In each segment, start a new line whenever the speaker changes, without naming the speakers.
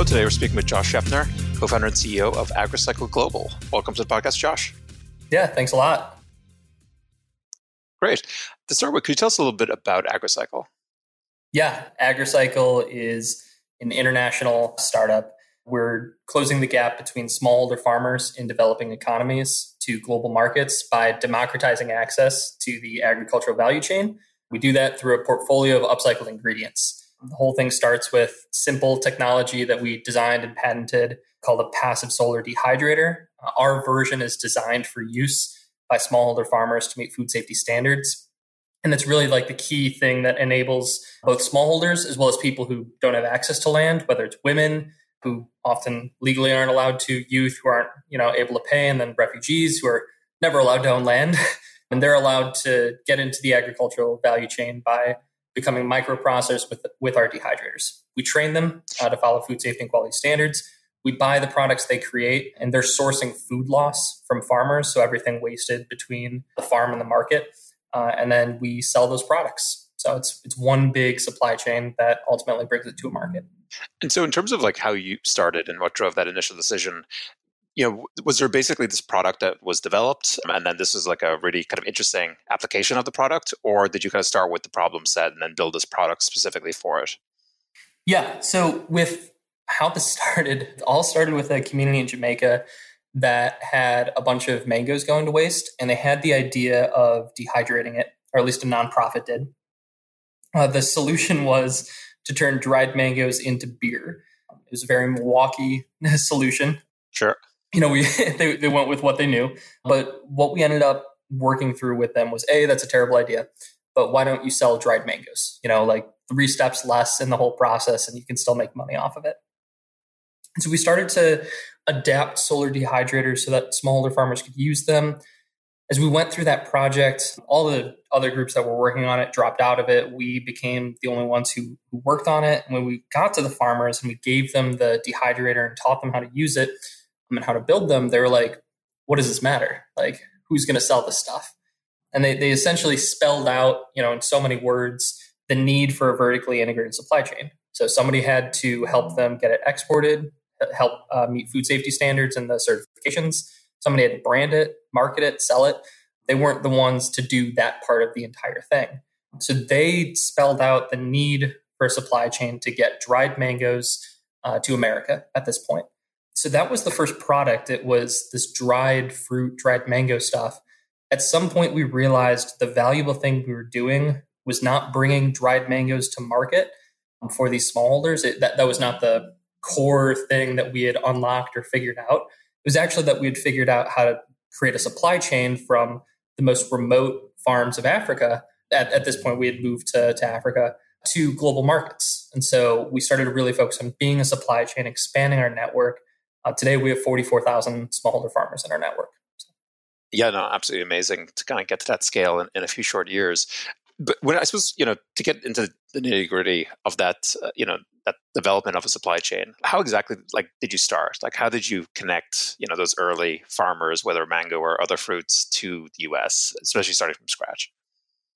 Hello, today we're speaking with Josh Scheffner, co founder and CEO of AgriCycle Global. Welcome to the podcast, Josh.
Yeah, thanks a lot.
Great. To start with, could you tell us a little bit about AgriCycle?
Yeah, AgriCycle is an international startup. We're closing the gap between smallholder farmers in developing economies to global markets by democratizing access to the agricultural value chain. We do that through a portfolio of upcycled ingredients. The whole thing starts with simple technology that we designed and patented called a passive solar dehydrator. Uh, our version is designed for use by smallholder farmers to meet food safety standards. And that's really like the key thing that enables both smallholders as well as people who don't have access to land, whether it's women who often legally aren't allowed to, youth who aren't, you know, able to pay, and then refugees who are never allowed to own land. and they're allowed to get into the agricultural value chain by becoming microprocessors with, with our dehydrators. We train them uh, to follow food safety and quality standards. We buy the products they create, and they're sourcing food loss from farmers, so everything wasted between the farm and the market. Uh, and then we sell those products. So it's it's one big supply chain that ultimately brings it to a market.
And so, in terms of like how you started and what drove that initial decision, you know, was there basically this product that was developed and then this was like a really kind of interesting application of the product? Or did you kind of start with the problem set and then build this product specifically for it?
Yeah. So, with how this started, it all started with a community in Jamaica that had a bunch of mangoes going to waste, and they had the idea of dehydrating it, or at least a nonprofit did. Uh, the solution was to turn dried mangoes into beer. It was a very Milwaukee solution.
Sure
you know, we they, they went with what they knew. But what we ended up working through with them was a that's a terrible idea. But why don't you sell dried mangoes? You know, like three steps less in the whole process, and you can still make money off of it. And so we started to adapt solar dehydrators so that smallholder farmers could use them. As we went through that project, all the other groups that were working on it dropped out of it. We became the only ones who, who worked on it. And when we got to the farmers and we gave them the dehydrator and taught them how to use it, and how to build them, they were like, what does this matter? Like, who's going to sell this stuff? And they, they essentially spelled out, you know, in so many words, the need for a vertically integrated supply chain. So somebody had to help them get it exported, help uh, meet food safety standards and the certifications. Somebody had to brand it, market it, sell it. They weren't the ones to do that part of the entire thing. So they spelled out the need for a supply chain to get dried mangoes uh, to America at this point so that was the first product. It was this dried fruit, dried mango stuff. At some point, we realized the valuable thing we were doing was not bringing dried mangoes to market um, for these smallholders. It, that, that was not the core thing that we had unlocked or figured out. It was actually that we had figured out how to create a supply chain from the most remote farms of Africa. At, at this point, we had moved to, to Africa to global markets. And so we started to really focus on being a supply chain, expanding our network, uh, today, we have 44,000 smallholder farmers in our network.
Yeah, no, absolutely amazing to kind of get to that scale in, in a few short years. But when I suppose you know to get into the nitty gritty of that, uh, you know, that development of a supply chain, how exactly like did you start? Like, how did you connect, you know, those early farmers, whether mango or other fruits, to the U.S., especially starting from scratch?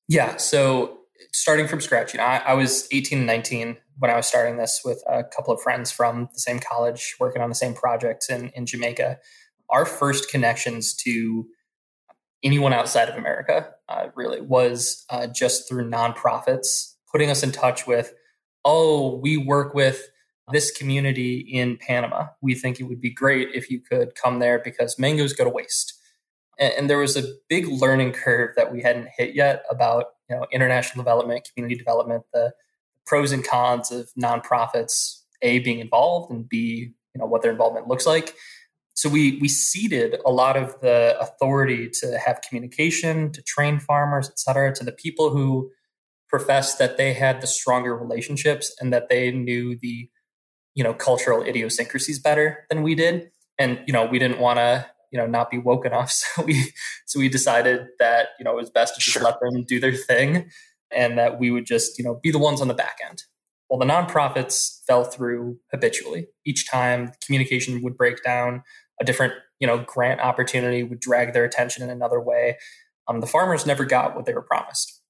Yeah, so starting from scratch, you know, I, I was 18 and 19 when I was starting this with a couple of friends from the same college working on the same project in, in Jamaica. Our first connections to anyone outside of America uh, really was uh, just through nonprofits putting us in touch with, oh, we work with this community in Panama. We think it would be great if you could come there because mangoes go to waste. And, and there was a big learning curve that we hadn't hit yet about you know international development, community development, the pros and cons of nonprofits a being involved and b you know what their involvement looks like. So we we ceded a lot of the authority to have communication to train farmers et cetera to the people who professed that they had the stronger relationships and that they knew the you know cultural idiosyncrasies better than we did. And you know we didn't want to you know not be woke enough so we so we decided that you know it was best to just sure. let them do their thing and that we would just you know be the ones on the back end. Well the nonprofits fell through habitually. Each time communication would break down a different you know grant opportunity would drag their attention in another way. Um, the farmers never got what they were promised.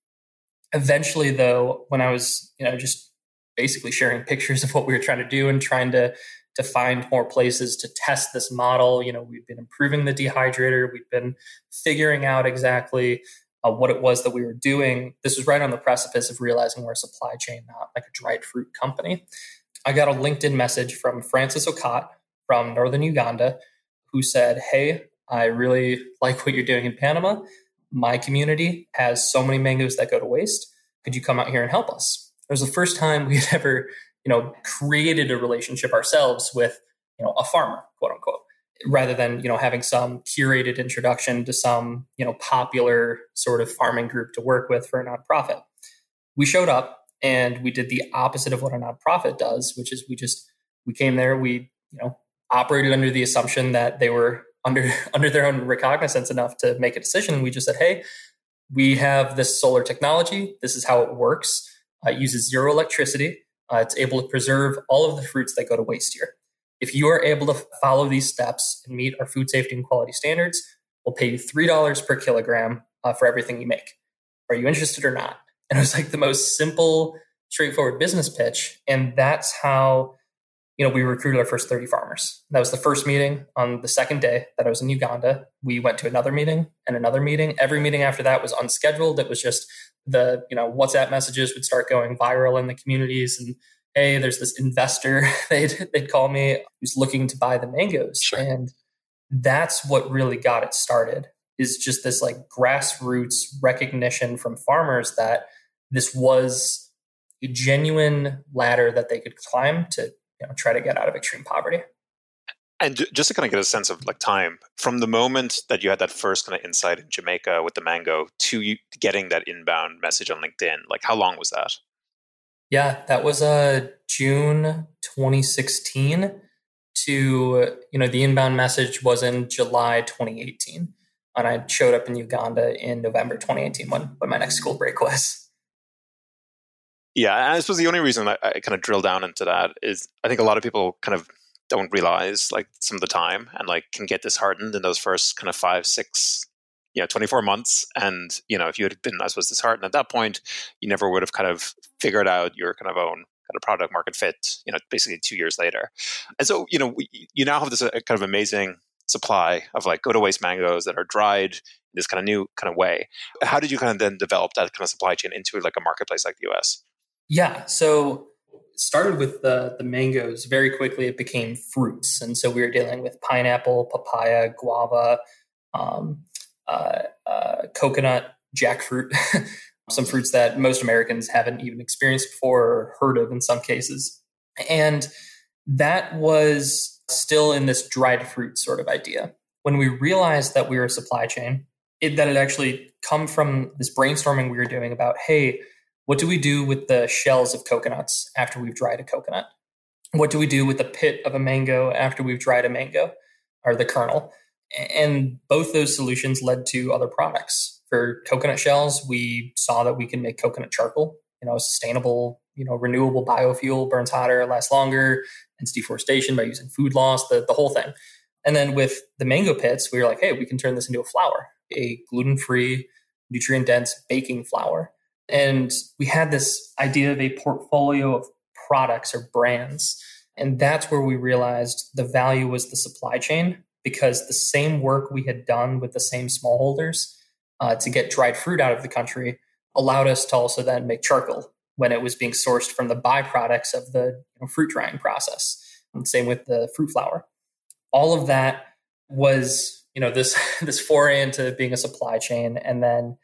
Eventually though when i was you know just basically sharing pictures of what we were trying to do and trying to to find more places to test this model. You know, we've been improving the dehydrator, we've been figuring out exactly uh, what it was that we were doing. This was right on the precipice of realizing we're a supply chain, not like a dried fruit company. I got a LinkedIn message from Francis Okot from northern Uganda who said, Hey, I really like what you're doing in Panama. My community has so many mangoes that go to waste. Could you come out here and help us? It was the first time we had ever, you know, created a relationship ourselves with, you know, a farmer, quote unquote rather than you know having some curated introduction to some you know popular sort of farming group to work with for a nonprofit. We showed up and we did the opposite of what a nonprofit does which is we just we came there we you know operated under the assumption that they were under under their own recognizance enough to make a decision. We just said hey we have this solar technology. This is how it works. Uh, it uses zero electricity. Uh, it's able to preserve all of the fruits that go to waste here if you are able to follow these steps and meet our food safety and quality standards, we'll pay you $3 per kilogram uh, for everything you make. Are you interested or not? And it was like the most simple, straightforward business pitch. And that's how, you know, we recruited our first 30 farmers. That was the first meeting on the second day that I was in Uganda. We went to another meeting and another meeting. Every meeting after that was unscheduled. It was just the, you know, WhatsApp messages would start going viral in the communities and hey, there's this investor, they'd, they'd call me who's looking to buy the mangoes. Sure. And that's what really got it started is just this like grassroots recognition from farmers that this was a genuine ladder that they could climb to you know, try to get out of extreme poverty.
And just to kind of get a sense of like time, from the moment that you had that first kind of insight in Jamaica with the mango to you getting that inbound message on LinkedIn, like how long was that?
Yeah, that was uh, June 2016 to, you know, the inbound message was in July 2018. And I showed up in Uganda in November 2018 when, when my next school break was.
Yeah, I suppose the only reason I, I kind of drill down into that is I think a lot of people kind of don't realize like some of the time and like can get disheartened in those first kind of five, six, you know 24 months and you know if you had been i suppose disheartened at that point you never would have kind of figured out your kind of own kind of product market fit you know basically two years later. And so you know we, you now have this uh, kind of amazing supply of like go to waste mangoes that are dried in this kind of new kind of way. How did you kind of then develop that kind of supply chain into like a marketplace like the us
yeah so started with the, the mangoes very quickly it became fruits. And so we were dealing with pineapple papaya guava um, uh, uh, coconut, jackfruit, some fruits that most Americans haven't even experienced before or heard of in some cases. And that was still in this dried fruit sort of idea. When we realized that we were a supply chain, it, that it actually come from this brainstorming we were doing about, hey, what do we do with the shells of coconuts after we've dried a coconut? What do we do with the pit of a mango after we've dried a mango or the kernel? And both those solutions led to other products. For coconut shells, we saw that we can make coconut charcoal, you know, sustainable, you know, renewable biofuel, burns hotter, lasts longer, and deforestation by using food loss, the, the whole thing. And then with the mango pits, we were like, hey, we can turn this into a flour, a gluten free, nutrient dense baking flour. And we had this idea of a portfolio of products or brands. And that's where we realized the value was the supply chain because the same work we had done with the same smallholders uh, to get dried fruit out of the country allowed us to also then make charcoal when it was being sourced from the byproducts of the you know, fruit drying process. And same with the fruit flour. All of that was, you know, this this foray into being a supply chain, and then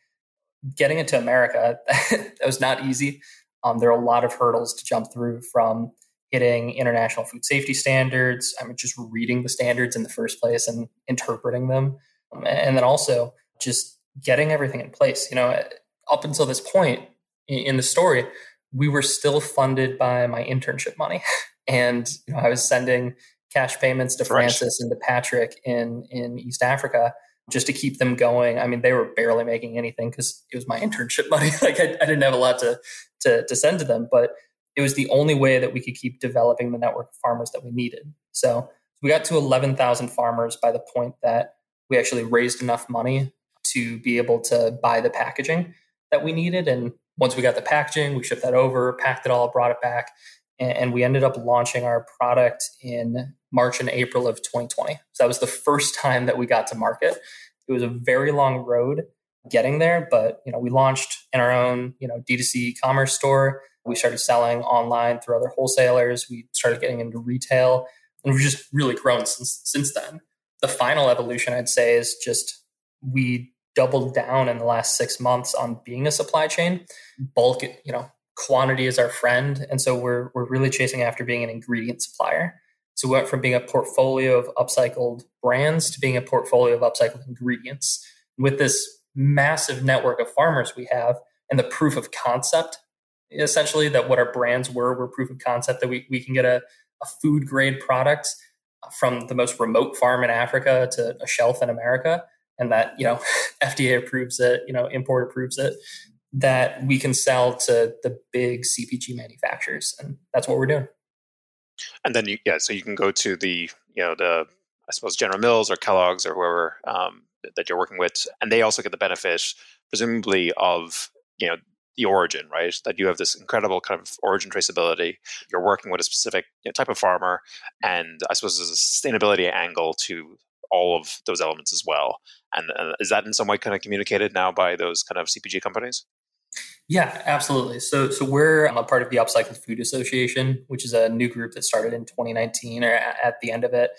getting into America. that was not easy. Um, there are a lot of hurdles to jump through from hitting international food safety standards. I mean, just reading the standards in the first place and interpreting them. And then also just getting everything in place. You know, up until this point in the story, we were still funded by my internship money. And you know, I was sending cash payments to Francis and to Patrick in, in East Africa just to keep them going. I mean, they were barely making anything because it was my internship money. like I, I didn't have a lot to, to, to send to them, but it was the only way that we could keep developing the network of farmers that we needed. So we got to 11,000 farmers by the point that we actually raised enough money to be able to buy the packaging that we needed. And once we got the packaging, we shipped that over, packed it all, brought it back. and we ended up launching our product in March and April of 2020. So that was the first time that we got to market. It was a very long road getting there, but you know, we launched in our own, you know, D2C commerce store. We started selling online through other wholesalers. We started getting into retail, and we've just really grown since since then. The final evolution, I'd say, is just we doubled down in the last six months on being a supply chain. Bulk, you know, quantity is our friend, and so we're we're really chasing after being an ingredient supplier. So we went from being a portfolio of upcycled brands to being a portfolio of upcycled ingredients. With this massive network of farmers we have and the proof of concept, essentially that what our brands were were proof of concept that we, we can get a, a food grade product from the most remote farm in Africa to a shelf in America. And that you know FDA approves it, you know import approves it, that we can sell to the big CPG manufacturers, and that's what we're doing.
And then you, yeah, so you can go to the you know the I suppose General Mills or Kellogg's or whoever um, that you're working with, and they also get the benefit, presumably, of you know the origin, right? That you have this incredible kind of origin traceability. You're working with a specific you know, type of farmer, and I suppose there's a sustainability angle to all of those elements as well. And uh, is that in some way kind of communicated now by those kind of CPG companies?
Yeah, absolutely. So, so we're a part of the Upcycled Food Association, which is a new group that started in 2019 or at the end of it.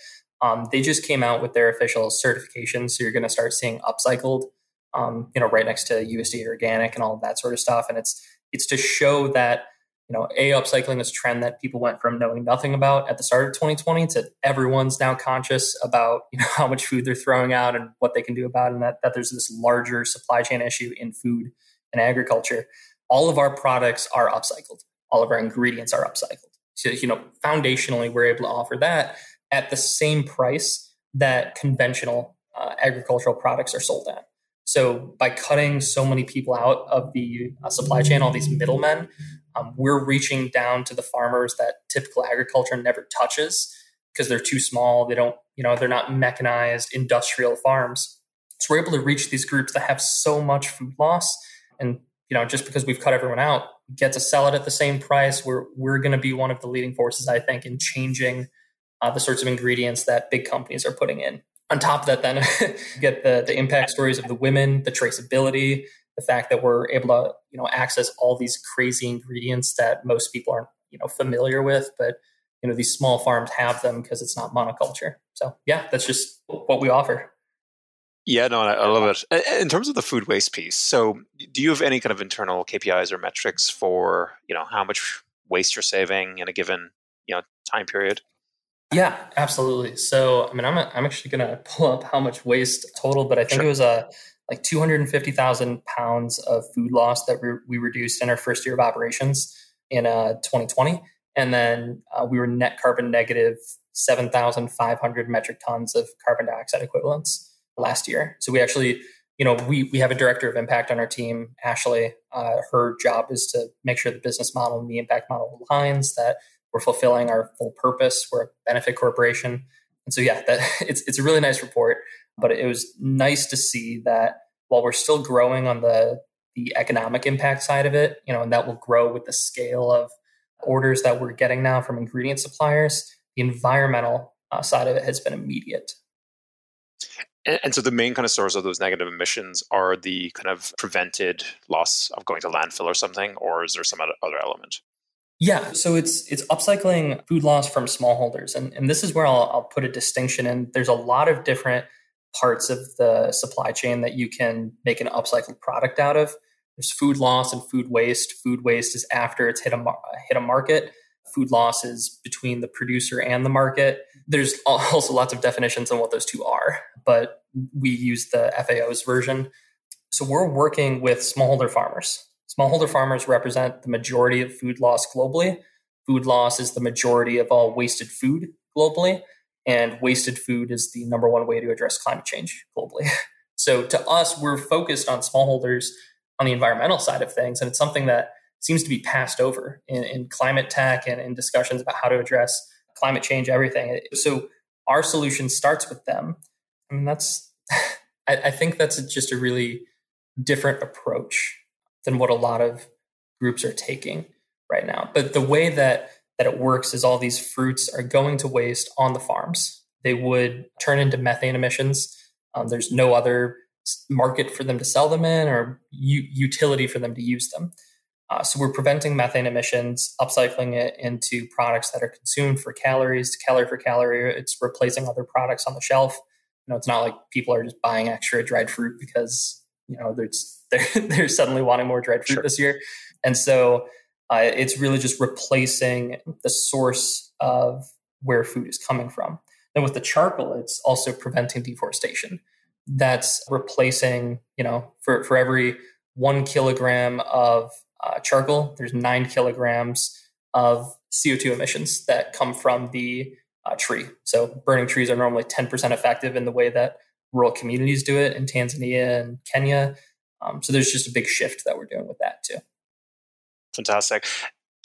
Um, they just came out with their official certification, so you're going to start seeing upcycled, um, you know, right next to USDA organic and all that sort of stuff. And it's it's to show that you know, a upcycling is trend that people went from knowing nothing about at the start of 2020 to everyone's now conscious about you know how much food they're throwing out and what they can do about it, and that, that there's this larger supply chain issue in food and agriculture. All of our products are upcycled. All of our ingredients are upcycled. So you know, foundationally, we're able to offer that at the same price that conventional uh, agricultural products are sold at. So by cutting so many people out of the uh, supply chain, all these middlemen, um, we're reaching down to the farmers that typical agriculture never touches because they're too small. They don't, you know, they're not mechanized industrial farms. So we're able to reach these groups that have so much food loss, and you know, just because we've cut everyone out, get to sell it at the same price. We're we're going to be one of the leading forces, I think, in changing uh, the sorts of ingredients that big companies are putting in. On top of that, then get the the impact stories of the women, the traceability, the fact that we're able to you know access all these crazy ingredients that most people aren't you know familiar with but you know these small farms have them because it's not monoculture. So yeah that's just what we offer.
Yeah no i love it. In terms of the food waste piece so do you have any kind of internal kpis or metrics for you know how much waste you're saving in a given you know time period
yeah absolutely so i mean i'm, I'm actually going to pull up how much waste total but i think sure. it was a like 250,000 pounds of food loss that we, we reduced in our first year of operations in uh, 2020. And then uh, we were net carbon negative 7,500 metric tons of carbon dioxide equivalents last year. So we actually, you know, we, we have a director of impact on our team, Ashley. Uh, her job is to make sure the business model and the impact model aligns, that we're fulfilling our full purpose. We're a benefit corporation. And so, yeah, that it's, it's a really nice report. But it was nice to see that while we're still growing on the the economic impact side of it, you know, and that will grow with the scale of orders that we're getting now from ingredient suppliers, the environmental uh, side of it has been immediate.
And, and, so the main kind of source of those negative emissions are the kind of prevented loss of going to landfill or something, or is there some other element?
Yeah, so it's it's upcycling food loss from smallholders, and and this is where I'll, I'll put a distinction And There's a lot of different parts of the supply chain that you can make an upcycled product out of. There's food loss and food waste. Food waste is after it's hit a hit a market. Food loss is between the producer and the market. There's also lots of definitions on what those two are, but we use the FAO's version. So we're working with smallholder farmers. Smallholder farmers represent the majority of food loss globally. Food loss is the majority of all wasted food globally and wasted food is the number one way to address climate change globally. so to us, we're focused on smallholders on the environmental side of things, and it's something that seems to be passed over in, in climate tech and in discussions about how to address climate change, everything. So our solution starts with them. I mean, that's I, I think that's just a really different approach than what a lot of groups are taking right now. But the way that that it works is all these fruits are going to waste on the farms. They would turn into methane emissions. Um, there's no other market for them to sell them in or u- utility for them to use them. Uh, so we're preventing methane emissions, upcycling it into products that are consumed for calories, calorie for calorie. It's replacing other products on the shelf. You know, it's not like people are just buying extra dried fruit because you know they're they're, they're suddenly wanting more dried fruit sure. this year, and so uh, it's really just replacing the source of where food is coming from. Then with the charcoal, it's also preventing deforestation. That's replacing, you know, for for every one kilogram of uh, charcoal, there's nine kilograms of CO2 emissions that come from the uh, tree. So burning trees are normally 10% effective in the way that rural communities do it in Tanzania and Kenya. Um, so there's just a big shift that we're doing with that too.
Fantastic.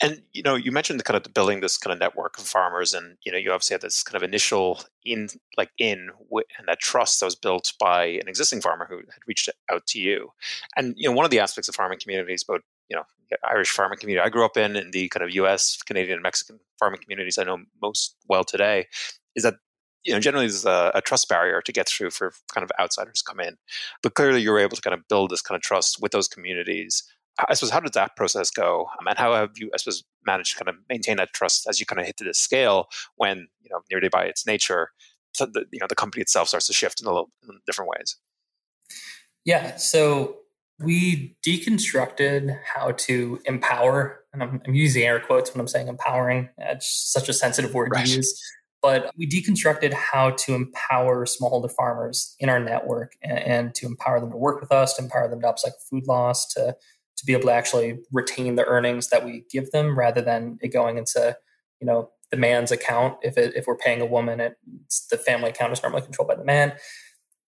And you know, you mentioned the kind of building this kind of network of farmers, and you know, you obviously had this kind of initial in, like in, and that trust that was built by an existing farmer who had reached out to you. And you know, one of the aspects of farming communities, both you know Irish farming community I grew up in, in the kind of U.S., Canadian, and Mexican farming communities I know most well today, is that you know generally there's a, a, trust barrier to get through for kind of outsiders come in, but clearly you were able to kind of build this kind of trust with those communities. I suppose how did that process go, and how have you, I suppose, managed to kind of maintain that trust as you kind of hit to this scale when you know nearly by its nature, the, you know the company itself starts to shift in a little in different ways.
Yeah, so we deconstructed how to empower, and I'm, I'm, using air quotes when I'm saying empowering. Uh, it's such a sensitive word right. to use. But we deconstructed how to empower smallholder farmers in our network and, and, to empower them to work with us, to empower them to upcycle food loss, to to be able to actually retain the earnings that we give them, rather than it going into you know the man's account. If it, if we're paying a woman, it's the family account is normally controlled by the man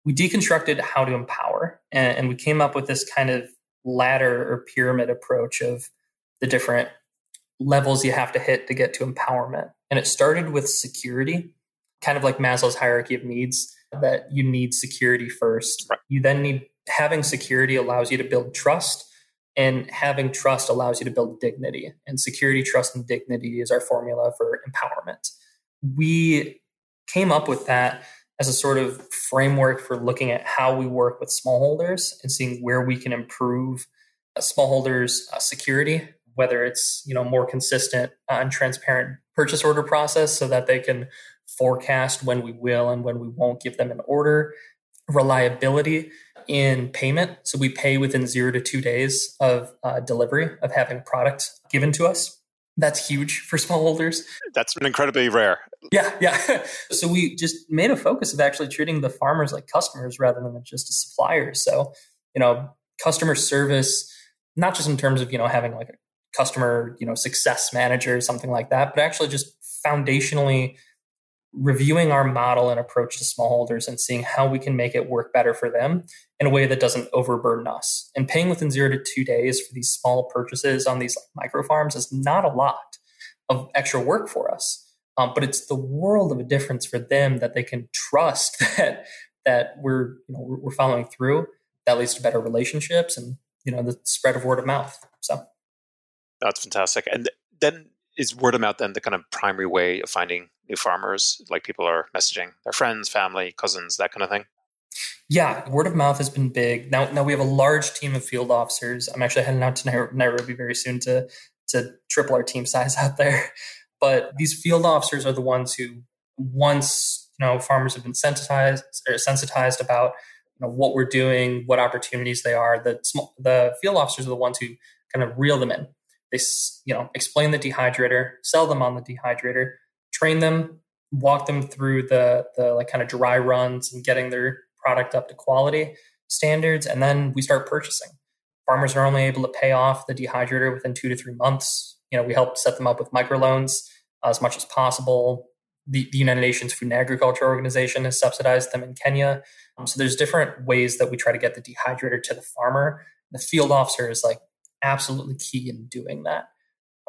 we deconstructed how to empower and, and we came up with this kind of ladder or pyramid approach of the different levels you have to hit to get to empowerment. And it started with security, kind of like Maslow's hierarchy of needs, that you need security first. Right. You then need having security allows you to build trust, and having trust allows you to build dignity. And security, trust, and dignity is our formula for empowerment. We came up with that as a sort of framework for looking at how we work with smallholders and seeing where we can improve smallholders' uh, security, whether it's you know more consistent and transparent purchase order process so that they can forecast when we will and when we won't give them an order, reliability in payment, so we pay within zero to two days of uh, delivery of having product given to us that's huge for smallholders.
That's incredibly rare.
Yeah, yeah. so we just made a focus of actually treating the farmers like customers rather than just as suppliers. So, you know, customer service, not just in terms of, you know, having like a customer, you know, success manager something like that, but actually just foundationally reviewing our model and approach to smallholders and seeing how we can make it work better for them in a way that doesn't overburden us. And paying within zero to two days for these small purchases on these micro farms is not a lot of extra work for us. Um, but it's the world of a difference for them that they can trust that that we're you know we're following through. That leads to better relationships and you know the spread of word of mouth. So
that's fantastic. And then is word of mouth then the kind of primary way of finding new farmers? Like people are messaging their friends, family, cousins, that kind of thing?
Yeah, word of mouth has been big. Now, now we have a large team of field officers. I'm actually heading out to Nairobi very soon to to triple our team size out there. But these field officers are the ones who, once you know, farmers have been sensitized or sensitized about you know what we're doing, what opportunities they are. The the field officers are the ones who kind of reel them in. They you know explain the dehydrator, sell them on the dehydrator, train them, walk them through the the like kind of dry runs and getting their product up to quality standards, and then we start purchasing. Farmers are only able to pay off the dehydrator within two to three months. You know, we help set them up with microloans as much as possible. The, the United Nations Food and Agriculture Organization has subsidized them in Kenya. Um, so there's different ways that we try to get the dehydrator to the farmer. The field officer is like absolutely key in doing that.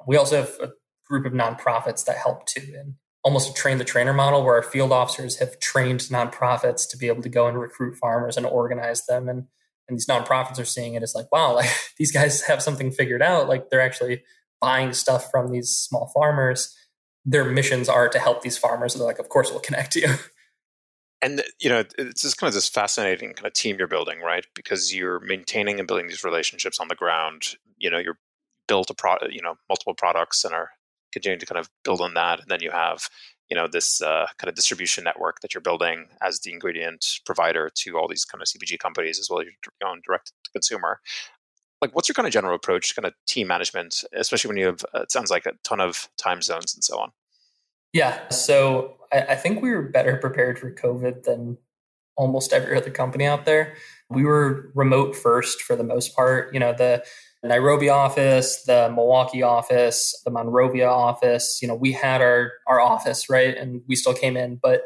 We also have a group of nonprofits that help too, and almost a train the trainer model where our field officers have trained nonprofits to be able to go and recruit farmers and organize them. And and these nonprofits are seeing it as like, wow, like these guys have something figured out. Like they're actually buying stuff from these small farmers their missions are to help these farmers. And they're like, of course, we'll connect you.
And you know, it's just kind of this fascinating kind of team you're building, right? Because you're maintaining and building these relationships on the ground. You know, you're built a product, you know, multiple products and are continuing to kind of build on that. And then you have, you know, this uh, kind of distribution network that you're building as the ingredient provider to all these kind of CPG companies as well as your own direct to consumer. Like, what's your kind of general approach to kind of team management, especially when you have, uh, it sounds like a ton of time zones and so on?
Yeah. So I, I think we were better prepared for COVID than almost every other company out there. We were remote first for the most part. You know, the Nairobi office, the Milwaukee office, the Monrovia office, you know, we had our our office, right? And we still came in, but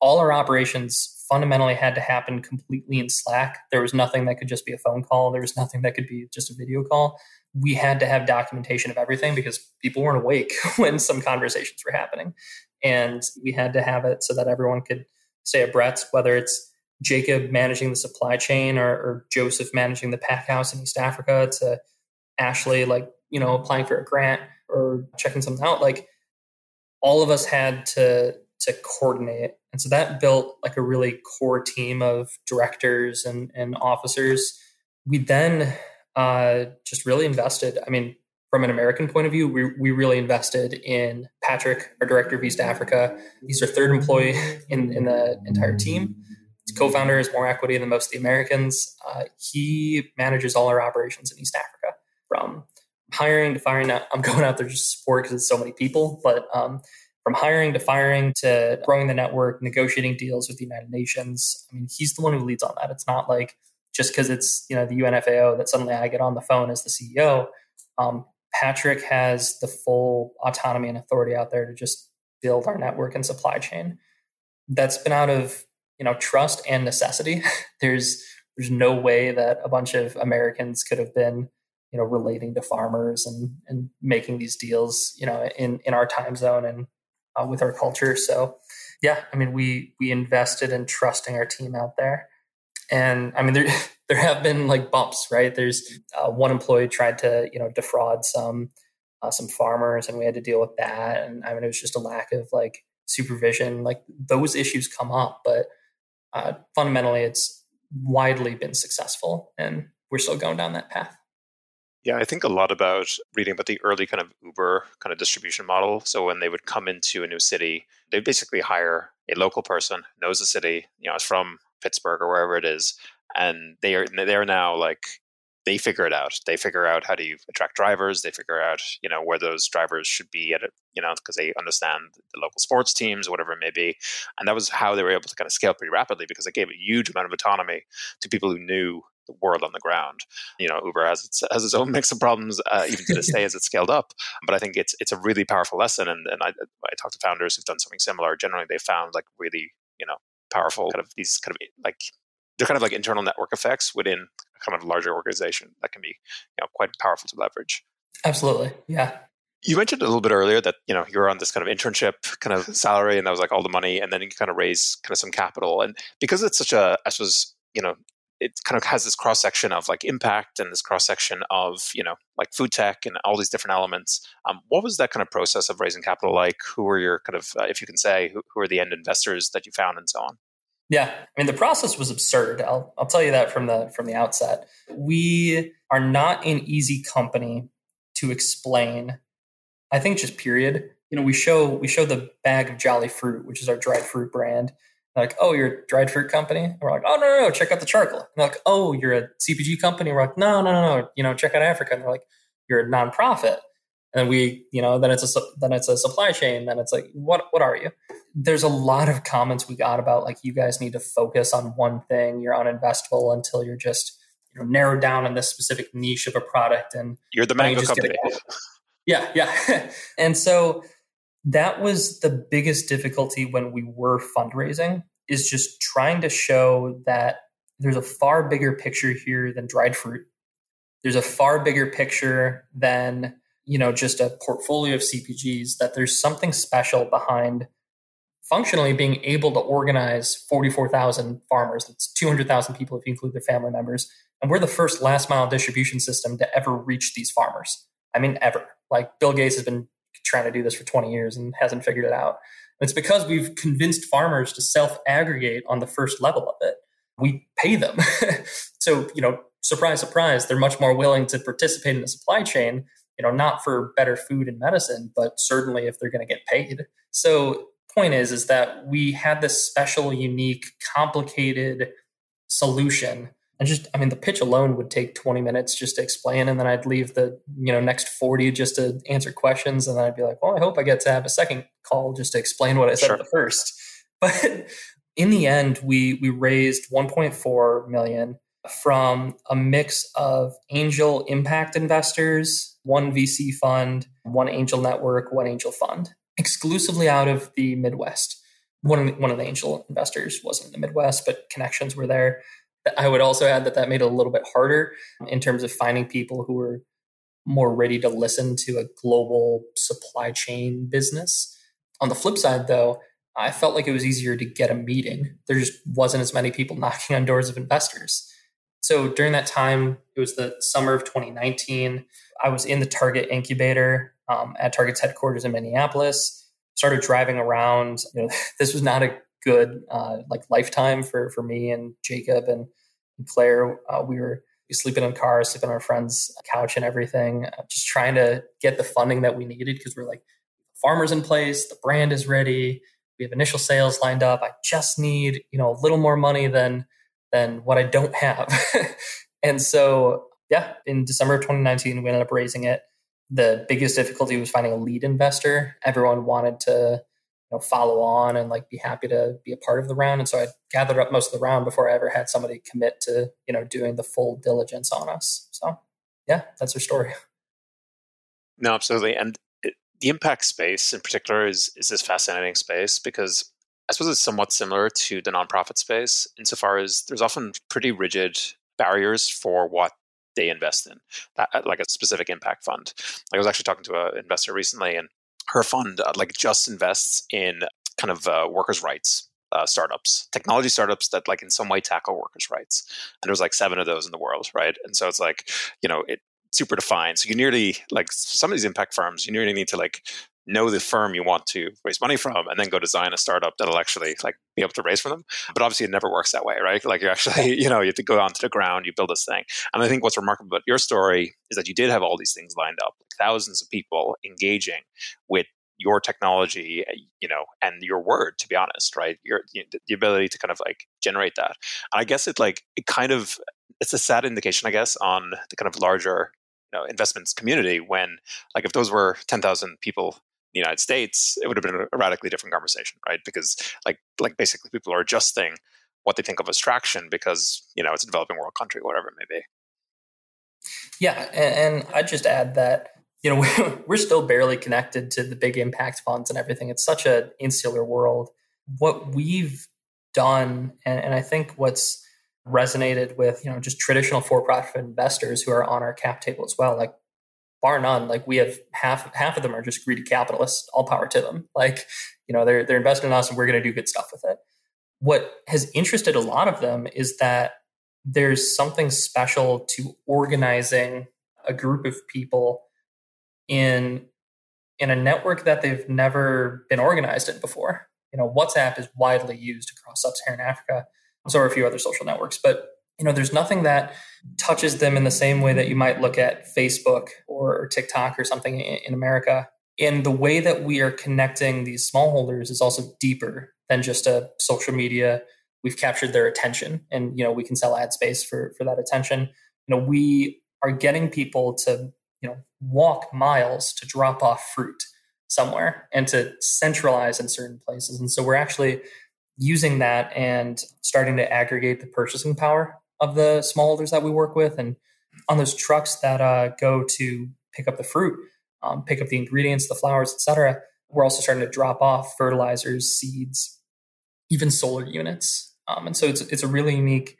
all our operations fundamentally had to happen completely in Slack. There was nothing that could just be a phone call. There was nothing that could be just a video call we had to have documentation of everything because people weren't awake when some conversations were happening. And we had to have it so that everyone could stay abreast, whether it's Jacob managing the supply chain or, or Joseph managing the pack house in East Africa to Ashley, like, you know, applying for a grant or checking something out. Like all of us had to to coordinate. And so that built like a really core team of directors and, and officers. We then uh, just really invested. I mean, from an American point of view, we, we really invested in Patrick, our director of East Africa. He's our third employee in, in the entire team. His co-founder has more equity than most of the Americans. Uh, he manages all our operations in East Africa, from hiring to firing. I'm going out there just to support because it's so many people, but um, from hiring to firing to growing the network, negotiating deals with the United Nations. I mean, he's the one who leads on that. It's not like just because it's you know the UNFAO that suddenly I get on the phone as the CEO. Um, Patrick has the full autonomy and authority out there to just build our network and supply chain. That's been out of you know trust and necessity. there's there's no way that a bunch of Americans could have been you know relating to farmers and and making these deals you know in in our time zone and uh, with our culture. So yeah, I mean we we invested in trusting our team out there and I mean there there have been like bumps, right? There's uh, one employee tried to you know defraud some uh, some farmers, and we had to deal with that. And I mean it was just a lack of like supervision. Like those issues come up, but uh, fundamentally it's widely been successful, and we're still going down that path.
Yeah, I think a lot about reading about the early kind of Uber kind of distribution model. So when they would come into a new city, they'd basically hire a local person, knows the city, you know, is from Pittsburgh or wherever it is, and they are they're now like they figure it out. They figure out how to attract drivers. They figure out you know where those drivers should be at it, you know because they understand the local sports teams, whatever it may be, and that was how they were able to kind of scale pretty rapidly because it gave a huge amount of autonomy to people who knew the world on the ground. You know, Uber has its, has its own mix of problems uh, even to this day as it's scaled up. But I think it's it's a really powerful lesson. And, and I, I talk to founders who've done something similar. Generally, they found like really you know powerful kind of these kind of like they're kind of like internal network effects within kind of larger organization that can be you know quite powerful to leverage.
Absolutely, yeah.
You mentioned a little bit earlier that you know you're on this kind of internship kind of salary, and that was like all the money, and then you kind of raise kind of some capital, and because it's such a I suppose you know it kind of has this cross section of like impact and this cross section of you know like food tech and all these different elements. Um, what was that kind of process of raising capital like? Who were your kind of, uh, if you can say, who, who are the end investors that you found and so on?
Yeah, I mean the process was absurd. I'll I'll tell you that from the from the outset. We are not an easy company to explain. I think just period. You know, we show we show the bag of Jali Fruit, which is our dried fruit brand, like, oh, you're a dried fruit company? And we're like, oh, no, no, no, check out the charcoal. And they're like, oh, you're a CPG company? we're like, no, no, no, no, you know, check out Africa. And they're like, you're a nonprofit. And we, you know, then it's a then it's a supply chain. Then it's like, what what are you? There's a lot of comments we got about like you guys need to focus on one thing. You're uninvestable until you're just you know narrowed down in this specific niche of a product. And
you're the mango you company.
Yeah, yeah. and so that was the biggest difficulty when we were fundraising is just trying to show that there's a far bigger picture here than dried fruit. There's a far bigger picture than you know just a portfolio of cpgs that there's something special behind functionally being able to organize 44000 farmers. That's 200000 people if you include their family members. And we're the first last mile distribution system to ever reach these farmers. I mean ever. Like bill gates has been trying to do this for 20 years and hasn't figured it out. It's because we've convinced farmers to self aggregate on the first level of it. We pay them. so, you know, surprise, surprise, they're much more willing to participate in the supply chain, you know, not for better food and medicine, but certainly if they're going to get paid. So, point is, is that we had this special, unique, complicated solution and just i mean the pitch alone would take 20 minutes just to explain and then i'd leave the you know next 40 just to answer questions and then i'd be like well i hope i get to have a second call just to explain what i said sure. the first. But in the end we we raised 1.4 million from a mix of angel impact investors one vc fund one angel network one angel fund exclusively out of the midwest. One of the, one of the angel investors wasn't in the midwest but connections were there I would also add that that made it a little bit harder in terms of finding people who were more ready to listen to a global supply chain business. On the flip side, though, I felt like it was easier to get a meeting. There just wasn't as many people knocking on doors of investors. So during that time, it was the summer of 2019. I was in the Target incubator um, at Target's headquarters in Minneapolis. Started driving around. You know, this was not a good uh, like lifetime for for me and Jacob and, Claire. Uh, we were sleeping in cars, sleeping on our friend's couch and everything, uh, just trying to get the funding that we needed because we're like farmers in place, the brand is ready, we have initial sales lined up. I just need you know a little more money than than what I don't have, and so yeah, in December of 2019, we ended up raising it. The biggest difficulty was finding a lead investor. Everyone wanted to know, follow on and like be happy to be a part of the round. And so I gathered up most of the round before I ever had somebody commit to, you know, doing the full diligence on us. So yeah, that's our story.
No, absolutely. And it, the impact space in particular is, is this fascinating space because I suppose it's somewhat similar to the nonprofit space insofar as there's often pretty rigid barriers for what they invest in, like a specific impact fund. I was actually talking to an investor recently, and her fund uh, like just invests in kind of uh, workers' rights uh, startups, technology startups that like in some way tackle workers' rights. And there's like seven of those in the world, right? And so it's like, you know, it super defined. So you nearly like some of these impact firms, you nearly need to like know the firm you want to raise money from and then go design a startup that'll actually like be able to raise from them but obviously it never works that way right like you actually you know you have to go onto the ground you build this thing and i think what's remarkable about your story is that you did have all these things lined up thousands of people engaging with your technology eh, you know and your word to be honest right your the ability to kind of like generate that and i guess it like it kind of it's a sad indication i guess on the kind of larger you know investments community when like if those were 10,000 people in the United States, it would have been a radically different conversation, right? Because like like basically people are adjusting what they think of as traction because you know it's a developing world country, whatever it may be.
Yeah, and, and I'd just add that you know we're still barely connected to the big impact funds and everything. It's such an insular world. What we've done, and, and I think what's resonated with you know just traditional for-profit investors who are on our cap table as well, like bar none, like we have half half of them are just greedy capitalists. All power to them. Like, you know, they're they're investing in us and we're gonna do good stuff with it. What has interested a lot of them is that there's something special to organizing a group of people in in a network that they've never been organized in before. You know, WhatsApp is widely used across sub-Saharan Africa. So are a few other social networks, but you know, there's nothing that touches them in the same way that you might look at Facebook or TikTok or something in America. And the way that we are connecting these smallholders is also deeper than just a social media. We've captured their attention, and you know we can sell ad space for for that attention. You know, we are getting people to you know walk miles to drop off fruit somewhere and to centralize in certain places. And so we're actually using that and starting to aggregate the purchasing power of the smallholders that we work with, and on those trucks that uh, go to pick up the fruit, um, pick up the ingredients, the flours, etc. We're also starting to drop off fertilizers, seeds, even solar units, um, and so it's it's a really unique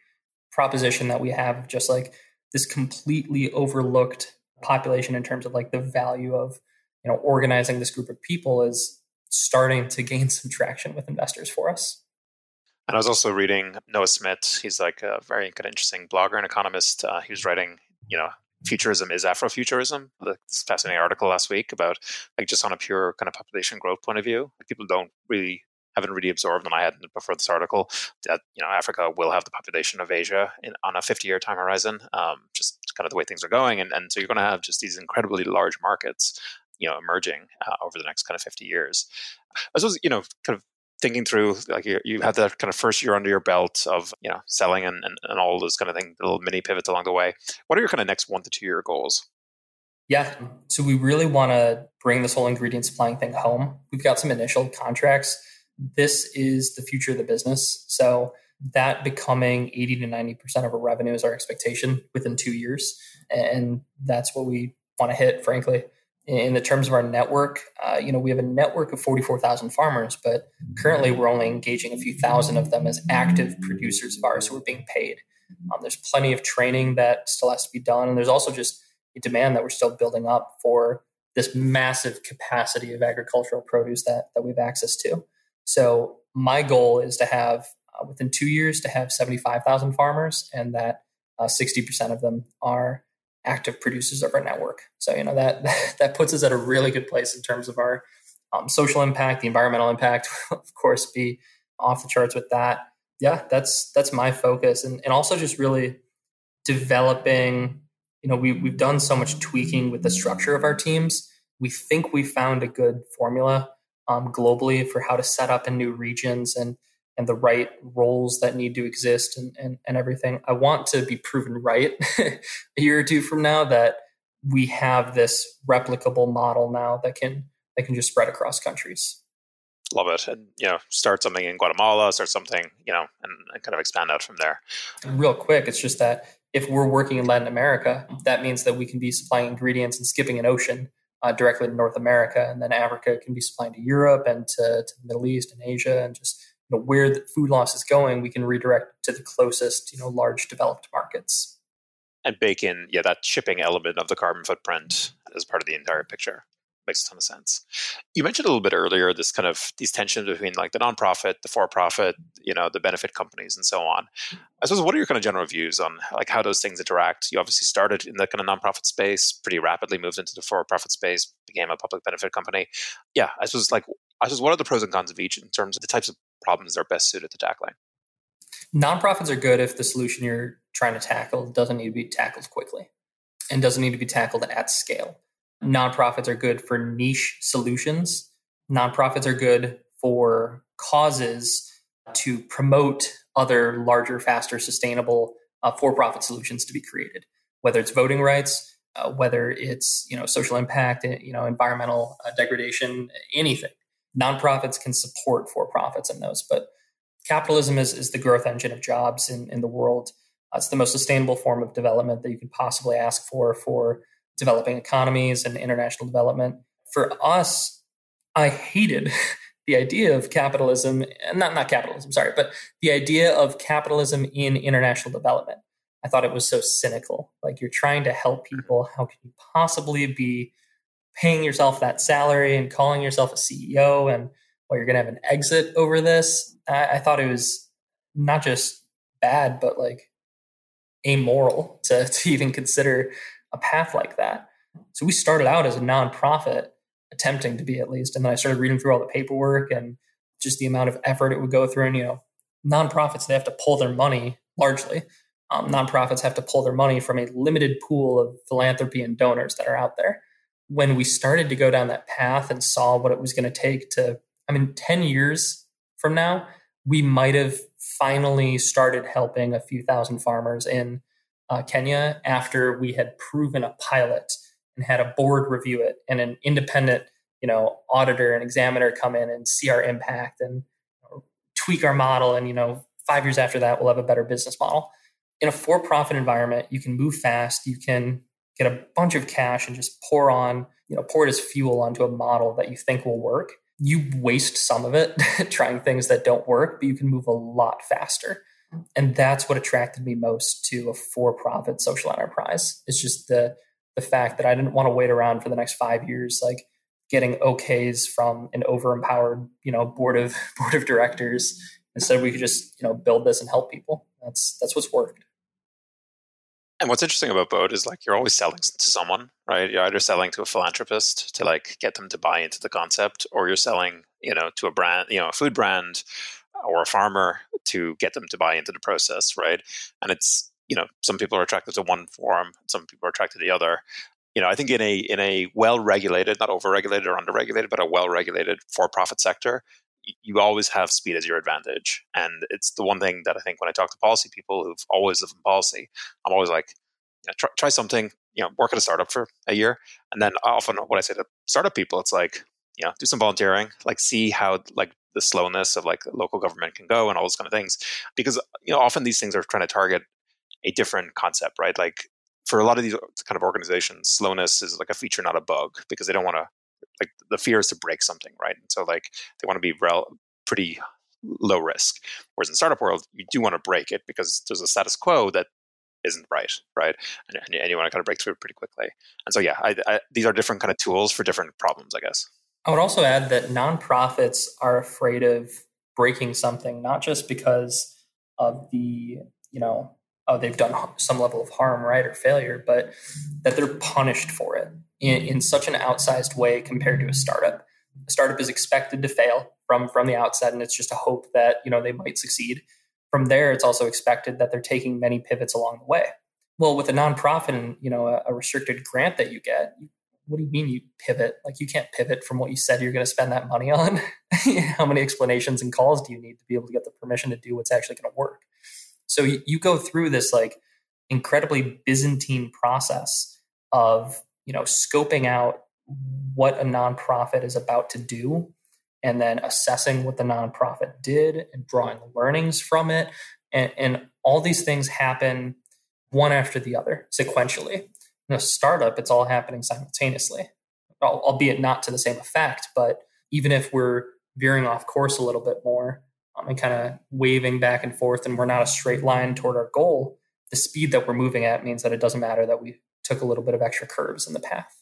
proposition that we have, just like this completely overlooked population in terms of like the value of you know organizing this group of people is starting to gain some traction with investors for us.
And I was also reading Noah Smith. He's like a very kind of interesting blogger and economist. Uh, he was writing, you know, futurism is Afrofuturism. This fascinating article last week about like just on a pure kind of population growth point of view. People don't really haven't really absorbed, and I hadn't before this article, that you know Africa will have the population of Asia in, on a 50 year time horizon, um, just kind of the way things are going, and, and so you're going to have just these incredibly large markets, you know, emerging uh, over the next kind of 50 years. I suppose you know, kind of thinking through like you, you had that kind of first year under your belt of you know selling and, and, and all those kind of things little mini pivots along the way. What are your kind of next one to two year goals?
Yeah so we really want to bring this whole ingredient supplying thing home. We've got some initial contracts. This is the future of the business so that becoming 80 to 90% of our revenue is our expectation within two years and that's what we want to hit frankly in the terms of our network, uh, you know, we have a network of 44,000 farmers, but currently we're only engaging a few thousand of them as active producers of ours who are being paid. Um, there's plenty of training that still has to be done. And there's also just a demand that we're still building up for this massive capacity of agricultural produce that, that we have access to. So my goal is to have, uh, within two years, to have 75,000 farmers and that uh, 60% of them are active producers of our network. So you know that that puts us at a really good place in terms of our um, social impact, the environmental impact, of course, be off the charts with that. Yeah, that's that's my focus, and and also just really developing. You know, we we've done so much tweaking with the structure of our teams. We think we found a good formula um, globally for how to set up in new regions and and the right roles that need to exist and, and, and everything. I want to be proven right a year or two from now that we have this replicable model now that can that can just spread across countries.
Love it. And you know, start something in Guatemala, start something, you know, and, and kind of expand out from there.
Real quick, it's just that if we're working in Latin America, that means that we can be supplying ingredients and skipping an ocean uh, directly to North America, and then Africa can be supplying to Europe and to, to the Middle East and Asia, and just know, where the food loss is going, we can redirect to the closest, you know, large developed markets.
And bake in, yeah, that shipping element of the carbon footprint as part of the entire picture makes a ton of sense. You mentioned a little bit earlier this kind of these tensions between like the nonprofit, the for-profit, you know, the benefit companies, and so on. I suppose what are your kind of general views on like how those things interact? You obviously started in the kind of nonprofit space, pretty rapidly moved into the for-profit space, became a public benefit company. Yeah, I suppose like I suppose what are the pros and cons of each in terms of the types of problems they're best suited to tackling?
Nonprofits are good if the solution you're trying to tackle doesn't need to be tackled quickly and doesn't need to be tackled at scale. Nonprofits are good for niche solutions. Nonprofits are good for causes to promote other larger, faster, sustainable uh, for-profit solutions to be created. Whether it's voting rights, uh, whether it's you know social impact, you know environmental uh, degradation, anything nonprofits can support for profits in those. But capitalism is, is the growth engine of jobs in, in the world. Uh, it's the most sustainable form of development that you could possibly ask for for developing economies and international development. For us, I hated the idea of capitalism, not not capitalism, sorry, but the idea of capitalism in international development. I thought it was so cynical. Like you're trying to help people. How can you possibly be paying yourself that salary and calling yourself a CEO and well, you're going to have an exit over this. I, I, thought it was not just bad, but like amoral to, to even consider a path like that. So we started out as a nonprofit, attempting to be at least. And then I started reading through all the paperwork and just the amount of effort it would go through. And, you know, nonprofits, they have to pull their money largely. Um, nonprofits have to pull their money from a limited pool of philanthropy and donors that are out there when we started to go down that path and saw what it was going to take to, I mean, 10 years from now, we might have finally started helping a few thousand farmers in uh, Kenya after we had proven a pilot and had a board review it and an independent, you know, auditor and examiner come in and see our impact and tweak our model. And, you know, five years after that, we'll have a better business model. In a for profit environment, you can move fast, you can get a bunch of cash and just pour on, you know, pour it as fuel onto a model that you think will work. You waste some of it trying things that don't work, but you can move a lot faster. And that's what attracted me most to a for-profit social enterprise. It's just the the fact that I didn't want to wait around for the next five years, like getting OKs from an over-empowered, you know, board of board of directors. Instead, we could just, you know, build this and help people. That's that's what's worked.
And what's interesting about Boat is like you're always selling to someone, right? You're either selling to a philanthropist to like get them to buy into the concept, or you're selling, you know, to a brand, you know, a food brand or a farmer to get them to buy into the process, right? And it's, you know, some people are attracted to one form, some people are attracted to the other. You know, I think in a in a well regulated, not over regulated or under regulated, but a well regulated for profit sector, you always have speed as your advantage. And it's the one thing that I think when I talk to policy people who've always lived in policy, I'm always like, try, try something, you know, work at a startup for a year. And then often what I say to startup people, it's like, you know, do some volunteering, like see how like the slowness of like local government can go and all those kind of things. Because, you know, often these things are trying to target a different concept, right? Like for a lot of these kind of organizations, slowness is like a feature, not a bug, because they don't want to like the fear is to break something, right? And so like they want to be rel- pretty low risk. Whereas in startup world, you do want to break it because there's a status quo that isn't right, right? And, and you want to kind of break through it pretty quickly. And so yeah, I, I, these are different kind of tools for different problems, I guess.
I would also add that nonprofits are afraid of breaking something, not just because of the you know oh, they've done some level of harm, right, or failure, but that they're punished for it in, in such an outsized way compared to a startup. A startup is expected to fail from from the outset, and it's just a hope that you know they might succeed. From there, it's also expected that they're taking many pivots along the way. Well, with a nonprofit and you know a, a restricted grant that you get, what do you mean you pivot? Like you can't pivot from what you said you're going to spend that money on. How many explanations and calls do you need to be able to get the permission to do what's actually going to work? So you, you go through this like incredibly Byzantine process of you know scoping out what a nonprofit is about to do and then assessing what the nonprofit did and drawing learnings from it. And, and all these things happen one after the other sequentially. In a startup it's all happening simultaneously. Albeit not to the same effect but even if we're veering off course a little bit more um, and kind of waving back and forth and we're not a straight line toward our goal the speed that we're moving at means that it doesn't matter that we took a little bit of extra curves in the path.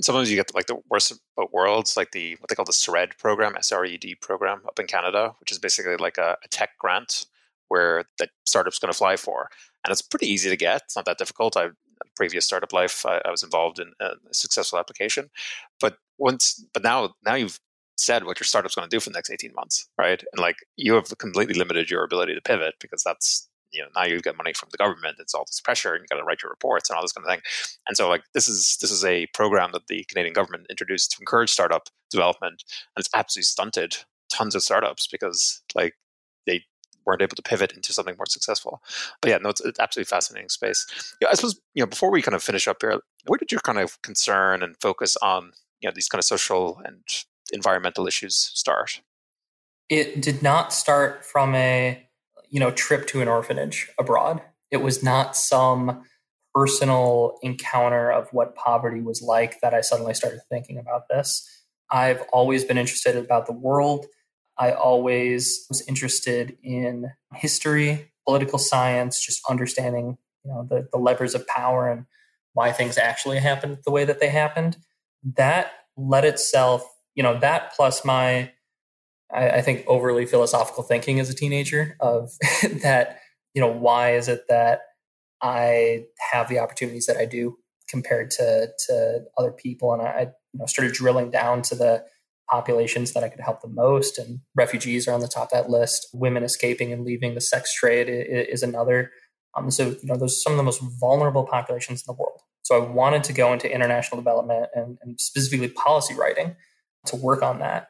Sometimes you get like the worst of worlds like the what they call the SRED program sred program up in canada which is basically like a, a tech grant where the startup's going to fly for. And it's pretty easy to get. It's not that difficult. I previous startup life I, I was involved in uh, a successful application. But once but now now you've said what your startup's going to do for the next 18 months, right? And like you have completely limited your ability to pivot because that's you know now you've got money from the government it's all this pressure and you got to write your reports and all this kind of thing. And so like this is this is a program that the canadian government introduced to encourage startup development and it's absolutely stunted tons of startups because like they weren't able to pivot into something more successful. But yeah no it's, it's absolutely fascinating space. Yeah, i suppose you know before we kind of finish up here where did your kind of concern and focus on you know these kind of social and environmental issues start?
It did not start from a you know trip to an orphanage abroad. It was not some personal encounter of what poverty was like that I suddenly started thinking about this. I've always been interested about the world. I always was interested in history, political science, just understanding, you know, the, the levers of power and why things actually happened the way that they happened. That led itself you know that plus my I, I think overly philosophical thinking as a teenager of that you know why is it that I have the opportunities that I do compared to to other people? And I you know started drilling down to the populations that I could help the most and refugees are on the top of that list. Women escaping and leaving the sex trade is, another. Um, so you know those are some of the most vulnerable populations in the world. So I wanted to go into international development and, and specifically policy writing to work on that.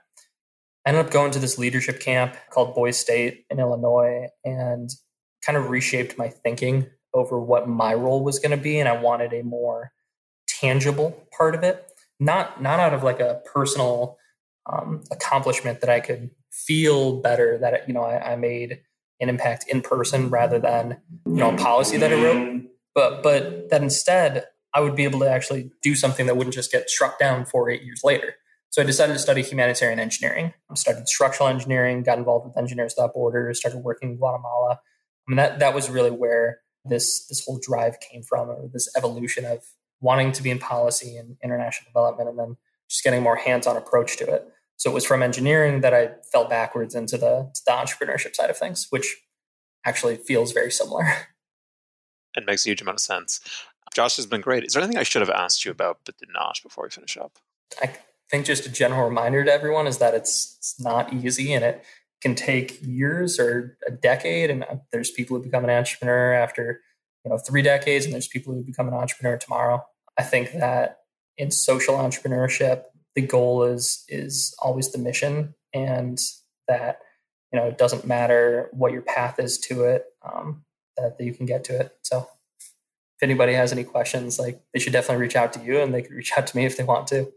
I ended up going to this leadership camp called Boys State in Illinois and kind of reshaped my thinking over what my role was going to be. And I wanted a more tangible part of it, not, not out of like a personal um, accomplishment that I could feel better that, you know, I, I made an impact in person rather than, you know, a policy that I wrote, but, but that instead I would be able to actually do something that wouldn't just get struck down four, eight years later. So I decided to study humanitarian engineering. I studied structural engineering, got involved with Engineers Without Borders, started working in Guatemala. I mean, that, that was really where this, this whole drive came from, or this evolution of wanting to be in policy and international development, and then just getting a more hands-on approach to it. So it was from engineering that I fell backwards into the, the entrepreneurship side of things, which actually feels very similar.
and makes a huge amount of sense. Josh has been great. Is there anything I should have asked you about but did not before we finish up?
I think just a general reminder to everyone is that it's, it's not easy and it can take years or a decade. And uh, there's people who become an entrepreneur after you know three decades, and there's people who become an entrepreneur tomorrow. I think that in social entrepreneurship, the goal is is always the mission, and that you know it doesn't matter what your path is to it, um, that, that you can get to it. So if anybody has any questions, like they should definitely reach out to you, and they could reach out to me if they want to.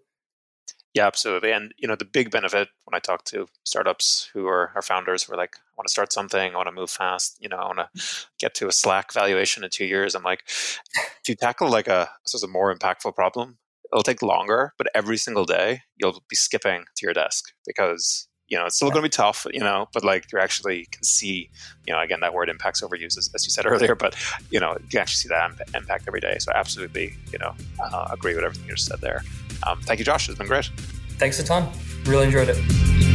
Yeah, absolutely. And you know, the big benefit when I talk to startups who are our founders who are like, I want to start something, I want to move fast, you know, I want to get to a Slack valuation in two years. I'm like, if you tackle like a this is a more impactful problem, it'll take longer, but every single day you'll be skipping to your desk because you know it's still going to be tough you know but like you actually can see you know again that word impacts overused as, as you said earlier but you know you can actually see that impact every day. So absolutely you know uh, agree with everything you just said there. Um, thank you josh. It's been great.
Thanks a ton. Really enjoyed it